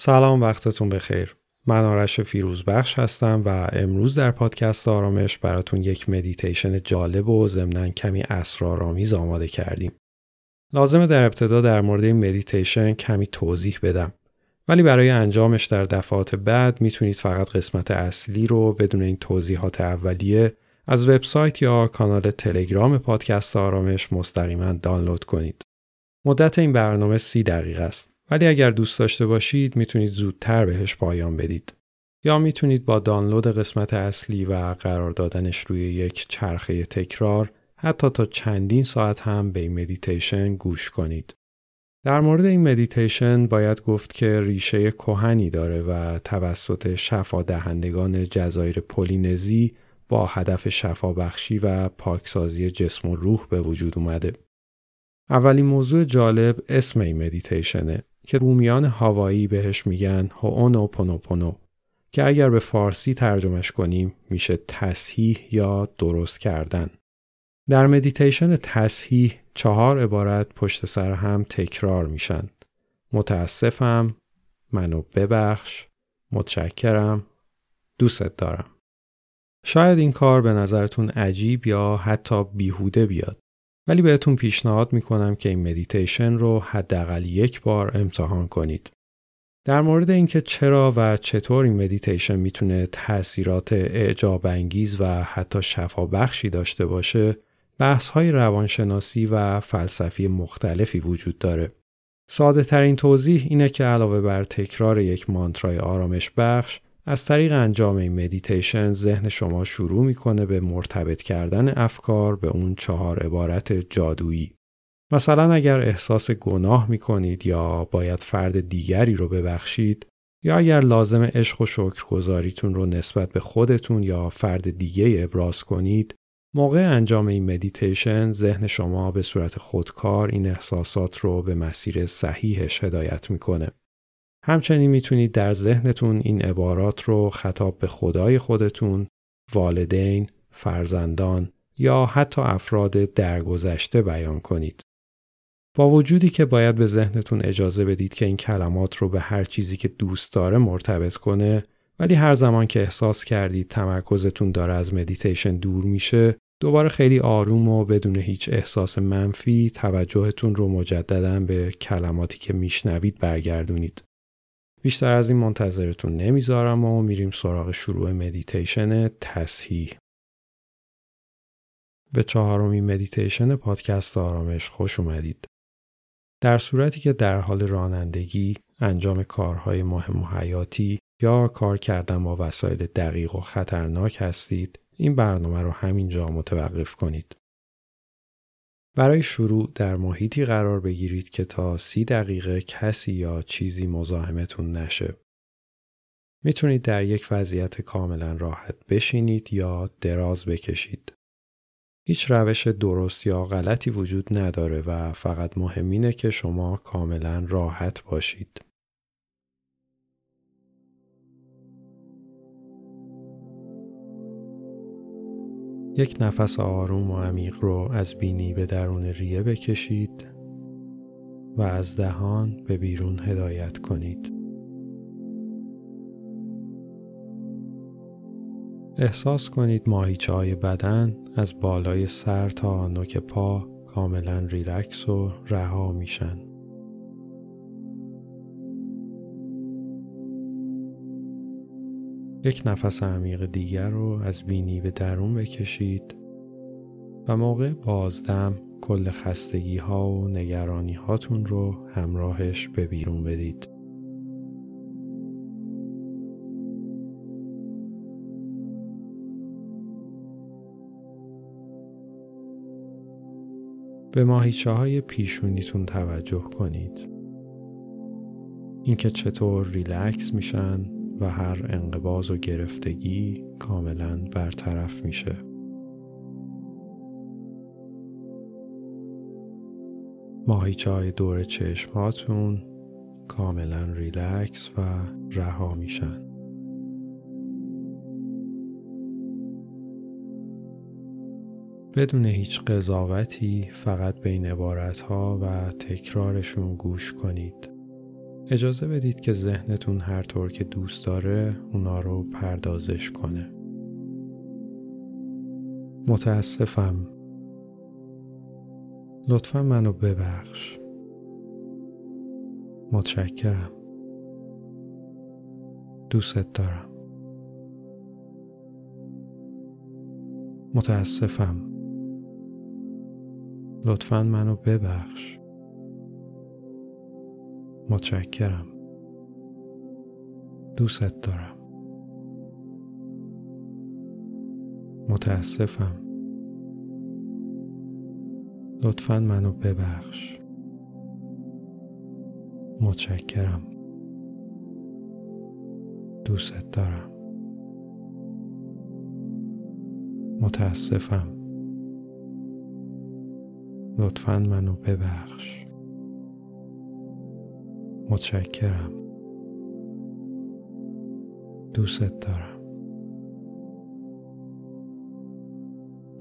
سلام وقتتون بخیر. من آرش فیروزبخش هستم و امروز در پادکست آرامش براتون یک مدیتیشن جالب و ضمنا کمی اسرارآمیز آماده کردیم. لازمه در ابتدا در مورد این مدیتیشن کمی توضیح بدم. ولی برای انجامش در دفعات بعد می‌تونید فقط قسمت اصلی رو بدون این توضیحات اولیه از وبسایت یا کانال تلگرام پادکست آرامش مستقیما دانلود کنید. مدت این برنامه سی دقیقه است. ولی اگر دوست داشته باشید می‌تونید زودتر بهش پایان بدید. یا می‌تونید با دانلود قسمت اصلی و قرار دادنش روی یک چرخه تکرار حتی تا چندین ساعت هم به این مدیتیشن گوش کنید. در مورد این مدیتیشن باید گفت که ریشه کهنی داره و توسط شفا دهندگان جزایر پولینزی با هدف شفابخشی و پاکسازی جسم و روح به وجود اومده. اولین موضوع جالب اسم این مدیتیشنه که بومیان هاوایی بهش میگن ho'oponopono که اگر به فارسی ترجمش کنیم میشه تصحیح یا درست کردن. در مدیتیشن تصحیح چهار عبارت پشت سر هم تکرار میشن. متاسفم، منو ببخش، متشکرم، دوستت دارم. شاید این کار به نظرتون عجیب یا حتی بیهوده بیاد. ولی بهتون پیشنهاد می‌کنم که این مدیتیشن رو حداقل یک بار امتحان کنید. در مورد اینکه چرا و چطور این مدیتیشن می‌تونه تاثیرات اعجاب انگیز و حتی شفا بخشی داشته باشه بحث های روانشناسی و فلسفی مختلفی وجود داره. ساده ترین توضیح اینه که علاوه بر تکرار یک مانترای آرامش بخش از طریق انجام این مدیتیشن ذهن شما شروع می‌کنه به مرتبط کردن افکار به اون چهار عبارت جادویی. مثلا اگر احساس گناه می‌کنید یا باید فرد دیگری رو ببخشید یا اگر لازم عشق و شکرگزاریتون رو نسبت به خودتون یا فرد دیگه ابراز کنید موقع انجام این مدیتیشن ذهن شما به صورت خودکار این احساسات رو به مسیر صحیحش هدایت می‌کنه. همچنین می‌تونید در ذهنتون این عبارات رو خطاب به خدای خودتون، والدین، فرزندان یا حتی افراد درگذشته بیان کنید. با وجودی که باید به ذهنتون اجازه بدید که این کلمات رو به هر چیزی که دوست داره مرتبط کنه ولی هر زمان که احساس کردید تمرکزتون داره از مدیتیشن دور میشه دوباره خیلی آروم و بدون هیچ احساس منفی توجهتون رو مجددا به کلماتی که میشنوید برگردونید. بیشتر از این منتظرتون نمی‌ذارم و میریم سراغ شروع مدیتیشن تصحیح. به چهارمین مدیتیشن پادکست آرامش خوش اومدید. در صورتی که در حال رانندگی، انجام کارهای مهم و حیاتی یا کار کردن با وسایل دقیق و خطرناک هستید، این برنامه رو همینجا متوقف کنید. برای شروع در محیطی قرار بگیرید که تا سی دقیقه کسی یا چیزی مزاحمتون نشه. می‌تونید در یک وضعیت کاملا راحت بشینید یا دراز بکشید. هیچ روش درست یا غلطی وجود نداره و فقط مهمینه که شما کاملا راحت باشید. یک نفس آروم و عمیق رو از بینی به درون ریه بکشید و از دهان به بیرون هدایت کنید. احساس کنید ماهیچه های بدن از بالای سر تا نوک پا کاملا ریلکس و رها میشن. یک نفس عمیق دیگر رو از بینی به درون بکشید و موقع بازدم کل خستگی ها و نگرانی هاتون رو همراهش به بیرون بدید. به ماهیچه های پیشونیتون توجه کنید. اینکه چطور ریلکس میشن و هر انقباض و گرفتگی کاملا برطرف میشه. ماهیچه دور چشماتون کاملا ریلکس و رها میشن. بدون هیچ قضاوتی فقط بین عبارت ها و تکرارشون گوش کنید. اجازه بدید که ذهنتون هر طور که دوست داره اونا رو پردازش کنه. متاسفم. لطفا منو ببخش. متشکرم. دوستت دارم. متاسفم. لطفا منو ببخش. متشکرم. دوستت دارم. متاسفم. لطفا منو ببخش. متشکرم. دوستت دارم. متاسفم. لطفا منو ببخش. متشکرم. دوستت دارم.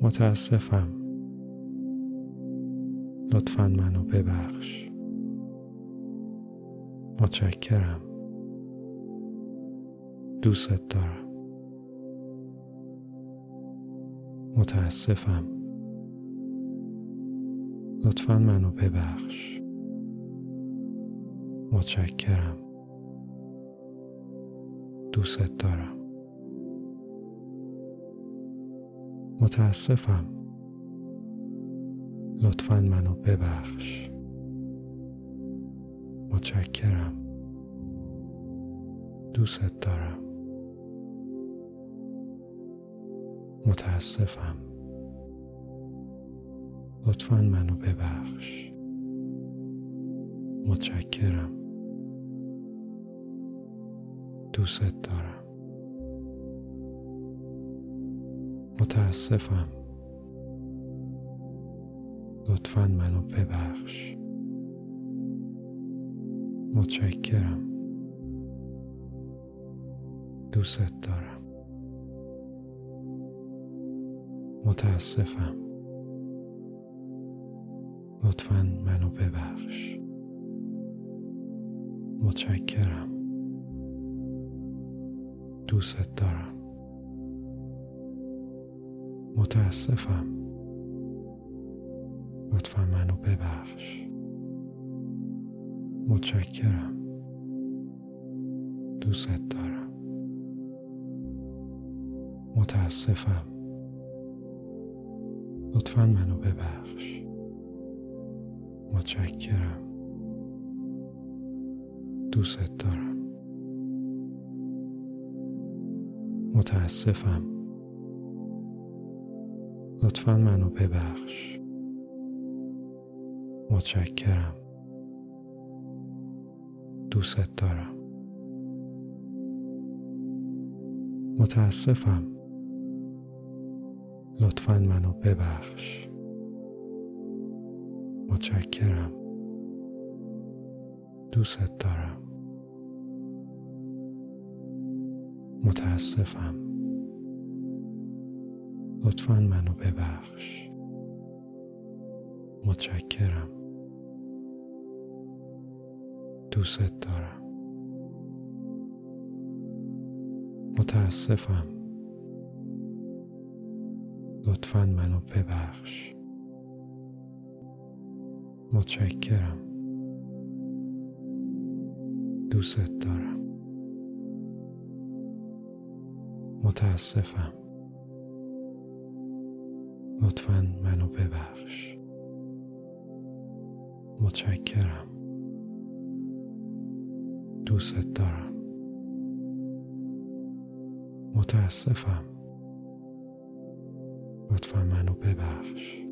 متاسفم. لطفا منو ببخش. متشکرم. دوستت دارم. متاسفم. لطفا منو ببخش. متشکرم. دوستت دارم. متاسفم. لطفا منو ببخش. متشکرم. دوستت دارم. متاسفم. لطفا منو ببخش. متشکرم. دوستت دارم. متاسفم. لطفا منو ببخش. متشکرم. دوستت دارم. متاسفم. لطفا منو ببخش. متشکرم. دوستت دارم. متاسفم. لطفا منو ببخش. متشکرم. دوستت دارم. متاسفم. لطفا منو ببخش. متشکرم. دوستت دارم. متاسفم. لطفا منو ببخش. متشکرم. دوستت دارم. متاسفم. لطفا منو ببخش. متشکرم. دوستت دارم. متاسفم. لطفا منو ببخش. متشکرم. دوستت دارم. متاسفم. لطفا منو ببخش. متشکرم. دوستت دارم. متاسفم. لطفا منو ببخش. متشکرم. دوستت دارم. متاسفم. لطفا منو ببخش.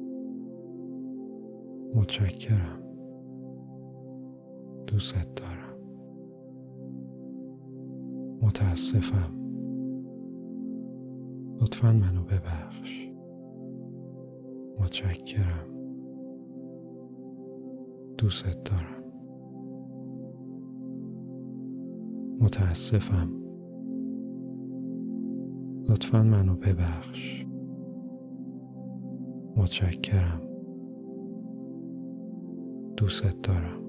متشکرم. دوستت دارم. متاسفم. لطفا منو ببخش. متشکرم. دوستت دارم. متاسفم. لطفا منو ببخش. متشکرم. دوستت دارم.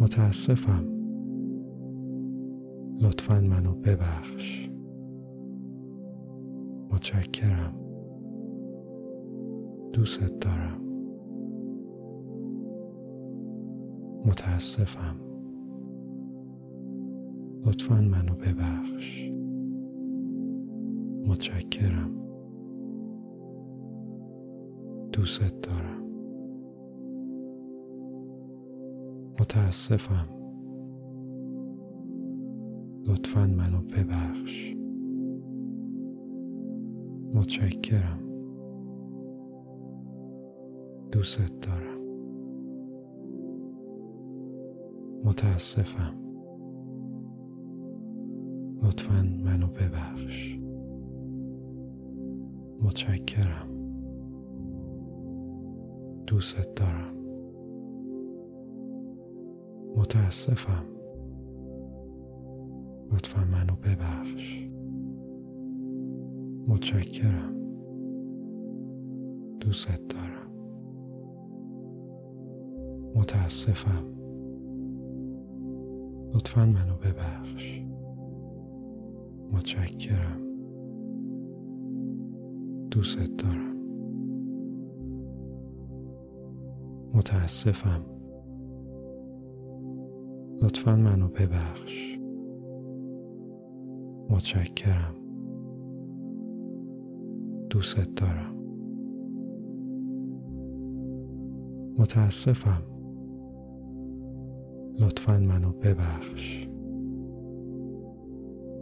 متاسفم. لطفا منو ببخش. متشکرم. دوست دارم. متاسفم. لطفا منو ببخش. متشکرم. دوست دارم. متاسفم. لطفا منو ببخش. متشکرم. دوست دارم. متاسفم. لطفا منو ببخش. متشکرم. دوست دارم. متاسفم. لطفا منو ببخش. متشکرم. دوست دارم. متاسفم. لطفا منو ببخش. متشکرم. دوست دارم. متاسفم. لطفا منو ببخش. متشکرم. دوست دارم. متاسفم. لطفا منو ببخش.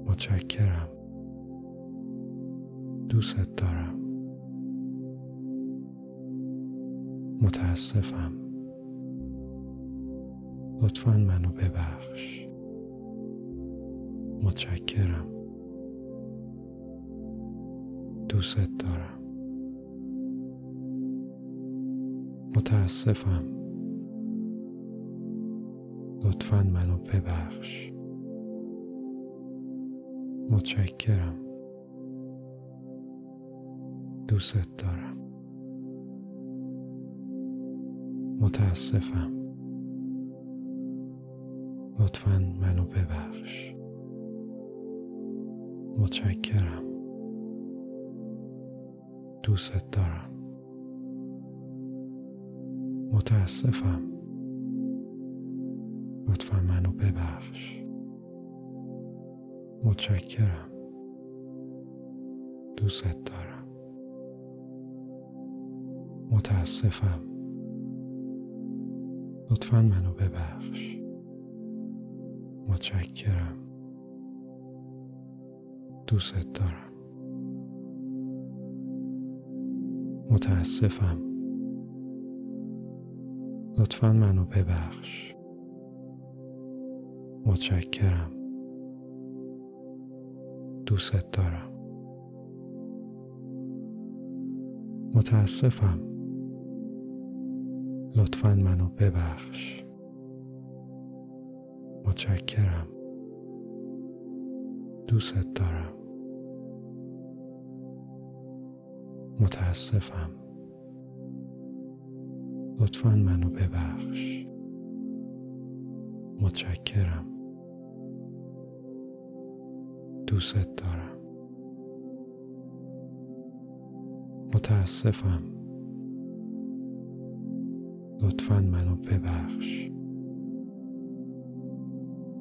متشکرم. دوست دارم. متاسفم. لطفا منو ببخش. متشکرم. دوست دارم. متاسفم. لطفا منو ببخش. متشکرم. دوست دارم. متاسفم. لطفا منو ببخش. متشکرم. دوست دارم. متاسفم. لطفا منو ببخش. متشکرم. دوست دارم. متاسفم. لطفا منو ببخش. متشکرم. دوست دارم. متاسفم. لطفا منو ببخش. متشکرم. دوست دارم. متاسفم. لطفا منو ببخش. متشکرم. دوست دارم. متاسفم. لطفا منو ببخش. متشکرم. دوست دارم. متاسفم. لطفا منو ببخش.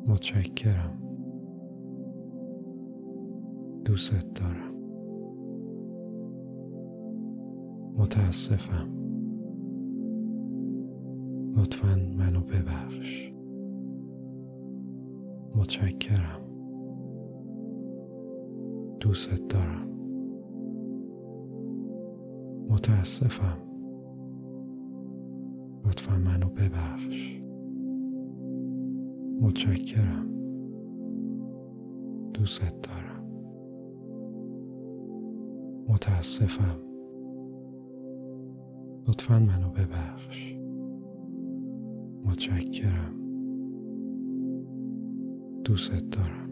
متشکرم. دوست دارم. متاسفم. لطفا منو ببخش. متشکرم. دوست دارم. متاسفم. لطفا منو ببخش. متشکرم. دوست دارم. متاسفم. لطفا منو ببخش. متشکرم. دوست دارم.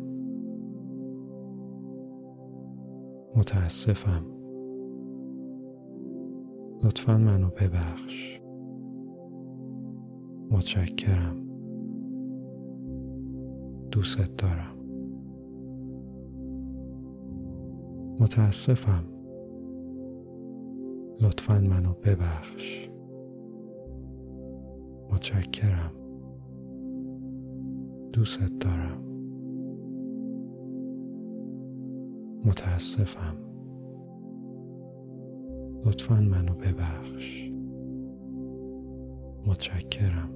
متاسفم. لطفا منو ببخش. متشکرم. دوست دارم. متاسفم. لطفا منو ببخش. متشکرم. دوست دارم. متاسفم. لطفا منو ببخش. متشکرم.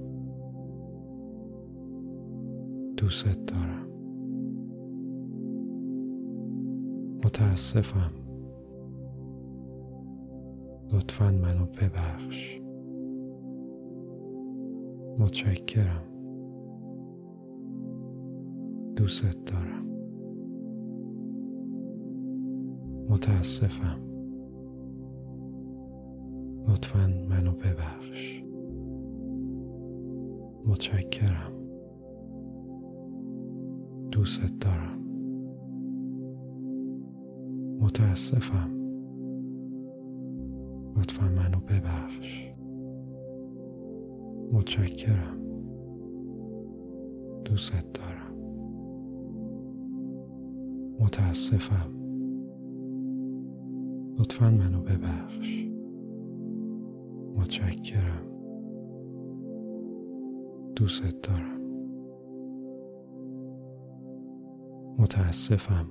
دوست دارم. متاسفم. لطفا منو ببخش. متشکرم. دوست دارم. متاسفم. لطفا منو ببخش. متشکرم. دوست دارم. متاسفم. لطفا منو ببخش. متشکرم. دوست دارم. متاسفم. لطفا منو ببخش. متشکرم. دوست دارم. متاسفم.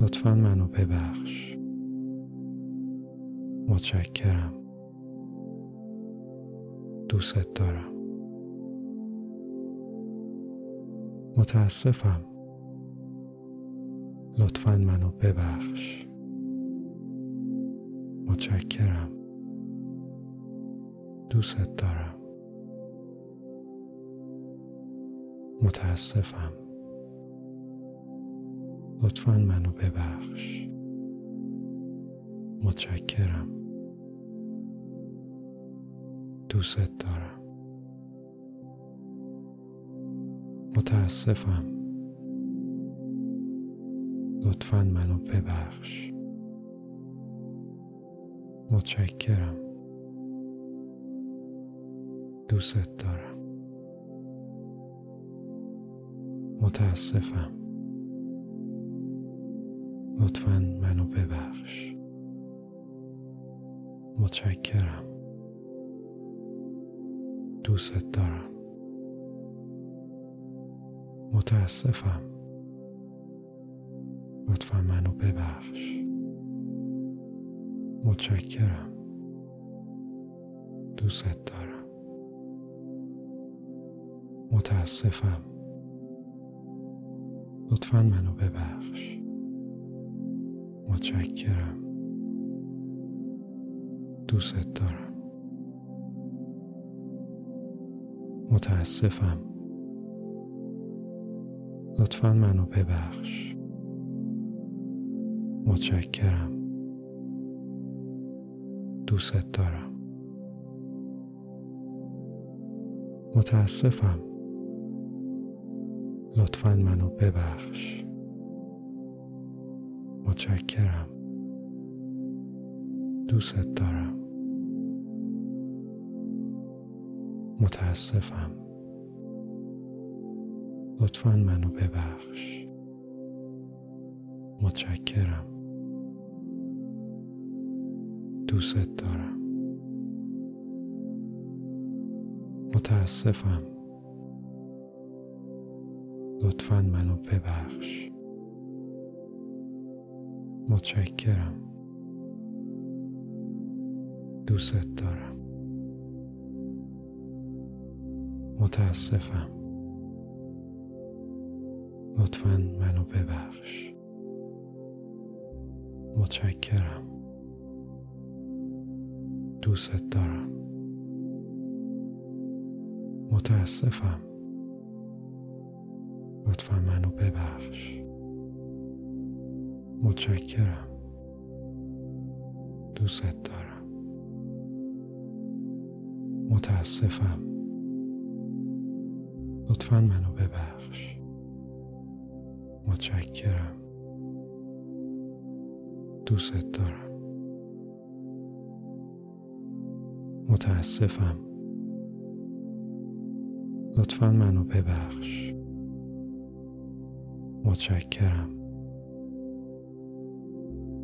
لطفا منو ببخش. متشکرم. دوست دارم. متاسفم. لطفا منو ببخش. متشکرم. دوست دارم. متاسفم. لطفا منو ببخش. متشکرم. دوست دارم. متاسفم. لطفا منو ببخش. متشکرم. دوست دارم. متاسفم. لطفا منو ببخش. متشکرم. دوست دارم. متاسفم. لطفا منو ببخش. متشکرم. دوست دارم. متاسفم. لطفا منو ببخش. متشکرم. دوست دارم. متاسفم. لطفا منو ببخش. متشکرم. دوست دارم. متاسفم. لطفا منو ببخش. متشکرم. دوست دارم. متاسفم. لطفا منو ببخش. متشکرم. دوست دارم. متاسفم. لطفا منو ببخش. متشکرم. دوست دارم. متاسفم. لطفا منو ببخش. متشکرم. دوست دارم. متاسفم. لطفا منو ببخش. متشکرم. دوست دارم. متاسفم. لطفا منو ببخش. متشکرم. دوست دارم. متاسفم. لطفا منو ببخش. متشکرم.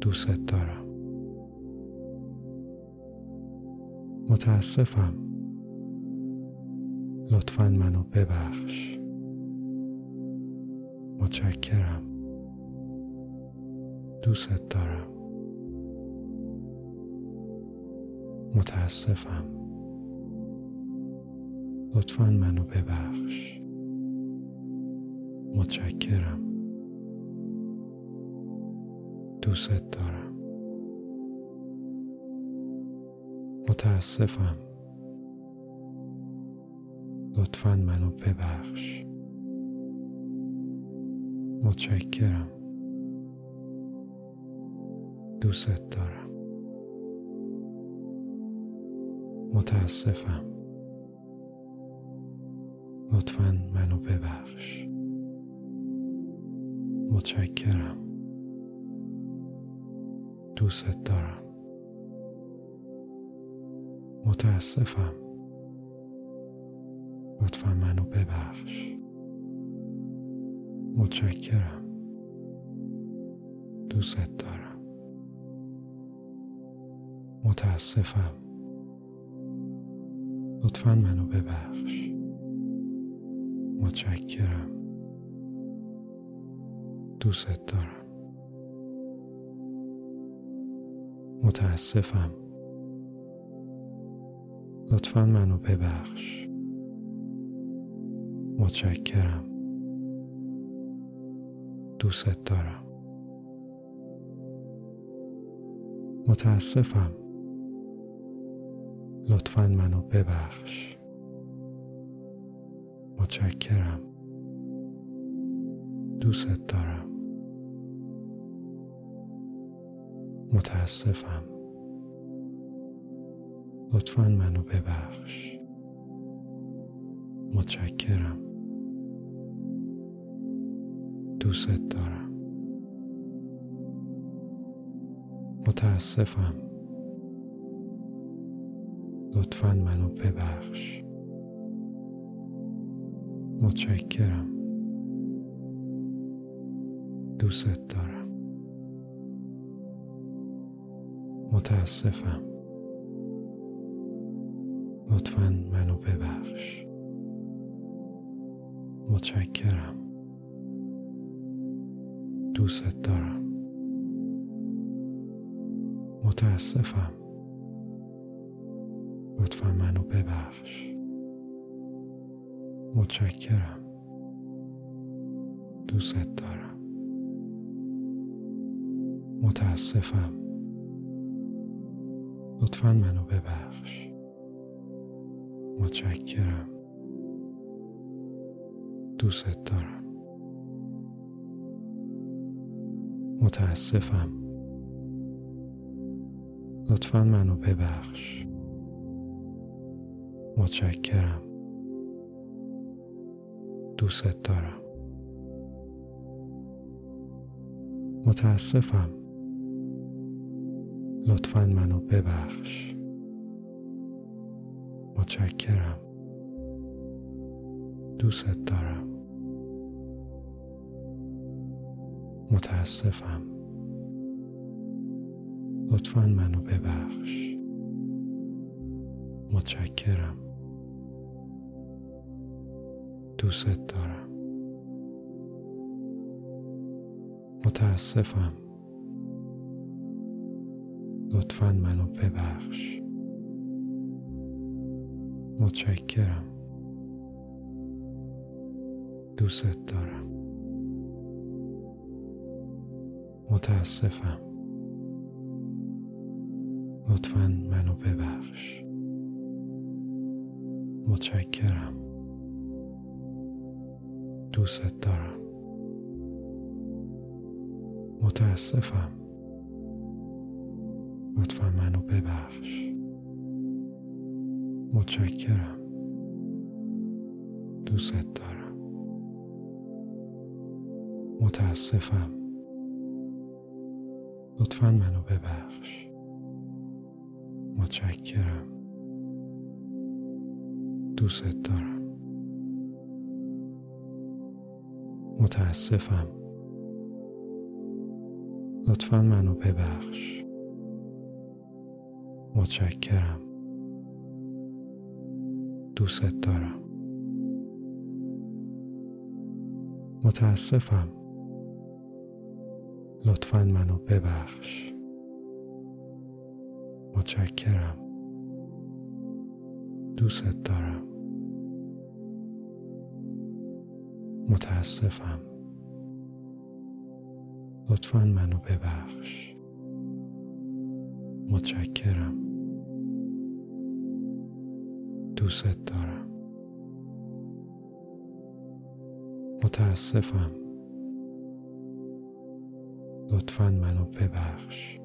دوست دارم. متاسفم. لطفا منو ببخش. متشکرم. دوست دارم. متاسفم. لطفا منو ببخش. متشکرم. دوست دارم. متاسفم. لطفا منو ببخش. متشکرم. دوست دارم. متاسفم. لطفا منو ببخش. متشکرم. دوست دارم. متاسفم. لطفا منو ببخش. متشکرم. دوست دارم. متاسفم. لطفا منو ببخش. متشکرم. دوست دارم. متاسفم. لطفا منو ببخش. متشکرم. دوست دارم. متاسفم. لطفا منو ببخش. متشکرم. دوست دارم. متاسفم. لطفا منو ببخش. متشکرم. دوست دارم. متاسفم. لطفا منو ببخش. متشکرم. دوست دارم. متاسفم. لطفا منو ببخش. متشکرم. دوست دارم. متاسفم. لطفا منو ببخش. متشکرم. دوست دارم. متاسفم. لطفا منو ببخش. متشکرم. دوست دارم. متاسفم. لطفا منو ببخش. متشکرم. دوست دارم. متاسفم. لطفا منو ببخش. متشکرم. دوست دارم. متاسفم. لطفا منو ببخش. متشکرم. دوست دارم. متاسفم. لطفا منو ببخش. متشکرم. دوست دارم. متاسفم. لطفا منو ببخش. متشکرم. دوست دارم. متاسفم. لطفا منو ببخش. متشکرم. دوست دارم. متاسفم. لطفا منو ببخش. متشکرم. دوست دارم. متاسفم. لطفا منو ببخش. متشکرم. دوست دارم. متاسفم. لطفا منو ببخش. متشکرم. دوست دارم. متاسفم. لطفا منو ببخش. متشکرم. دوست دارم. متاسفم. لطفا منو ببخش.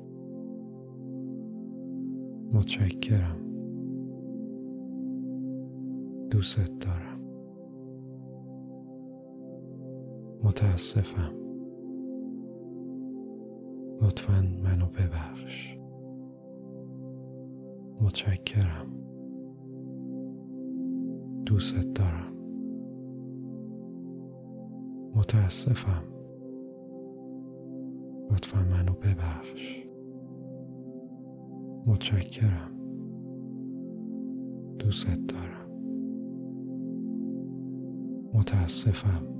متشکرم. دوست دارم. متاسفم. لطفا منو ببخش. متشکرم. دوست دارم. متاسفم. لطفا منو ببخش. متشکرم. دوست دارم. متاسفم.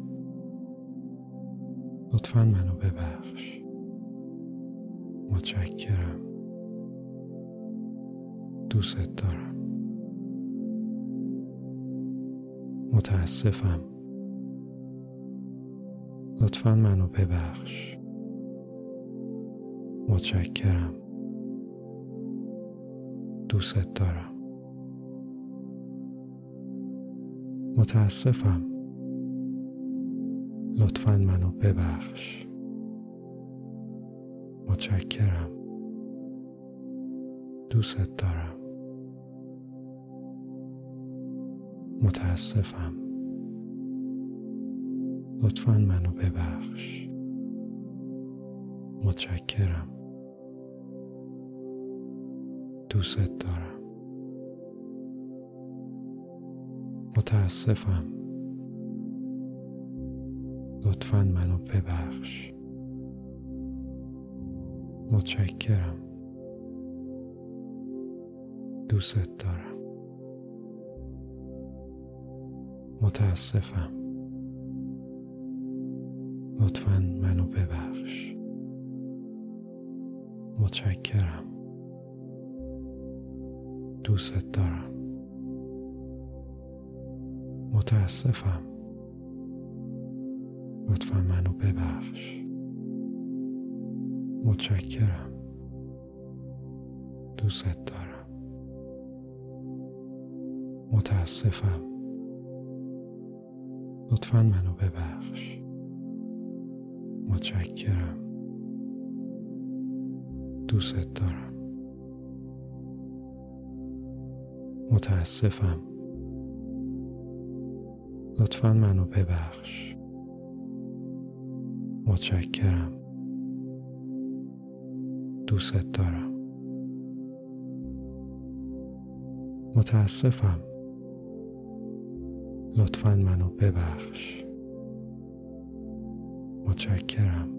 لطفا منو ببخش. متشکرم. دوست دارم. متاسفم. لطفا منو ببخش. متشکرم. دوست دارم. متاسفم. لطفا منو ببخش. متشکرم. دوست دارم. متاسفم. لطفا منو ببخش. متشکرم. دوست دارم. متاسفم. لطفا منو ببخش. متشکرم. دوست دارم. متاسفم. لطفا منو ببخش. متشکرم. دوست دارم. متاسفم. لطفا منو ببخش. متشکرم. دوست دارم. متاسفم. لطفا منو ببخش. متشکرم. دوست دارم. متاسفم. لطفا منو ببخش. متشکرم. دوست دارم. متاسفم. لطفا منو ببخش. متشکرم.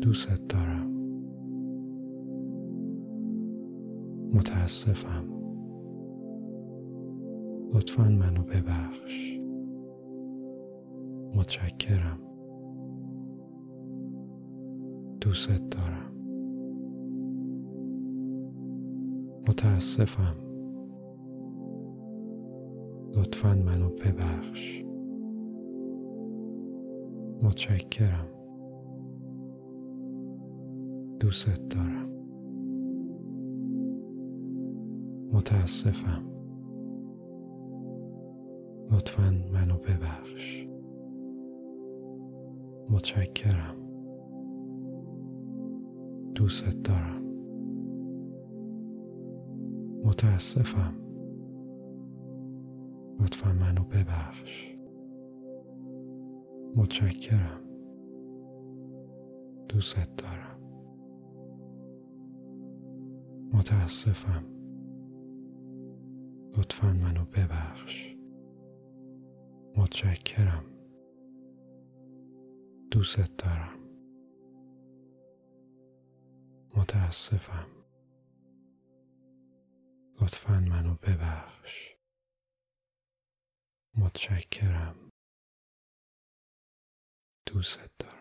دوست دارم. متاسفم. لطفا منو ببخش. متشکرم. دوست دارم. متاسفم. لطفا منو ببخش. متشکرم. دوست دارم. متاسفم. لطفا منو ببخش. متشکرم. دوست دارم. متاسفم. لطفا منو ببخش. متشکرم. دوست دارم. متاسفم. لطفا منو ببخش. متشکرم. دوست دارم. متاسفم. لطفا منو ببخش. متشکرم. دوست دارم.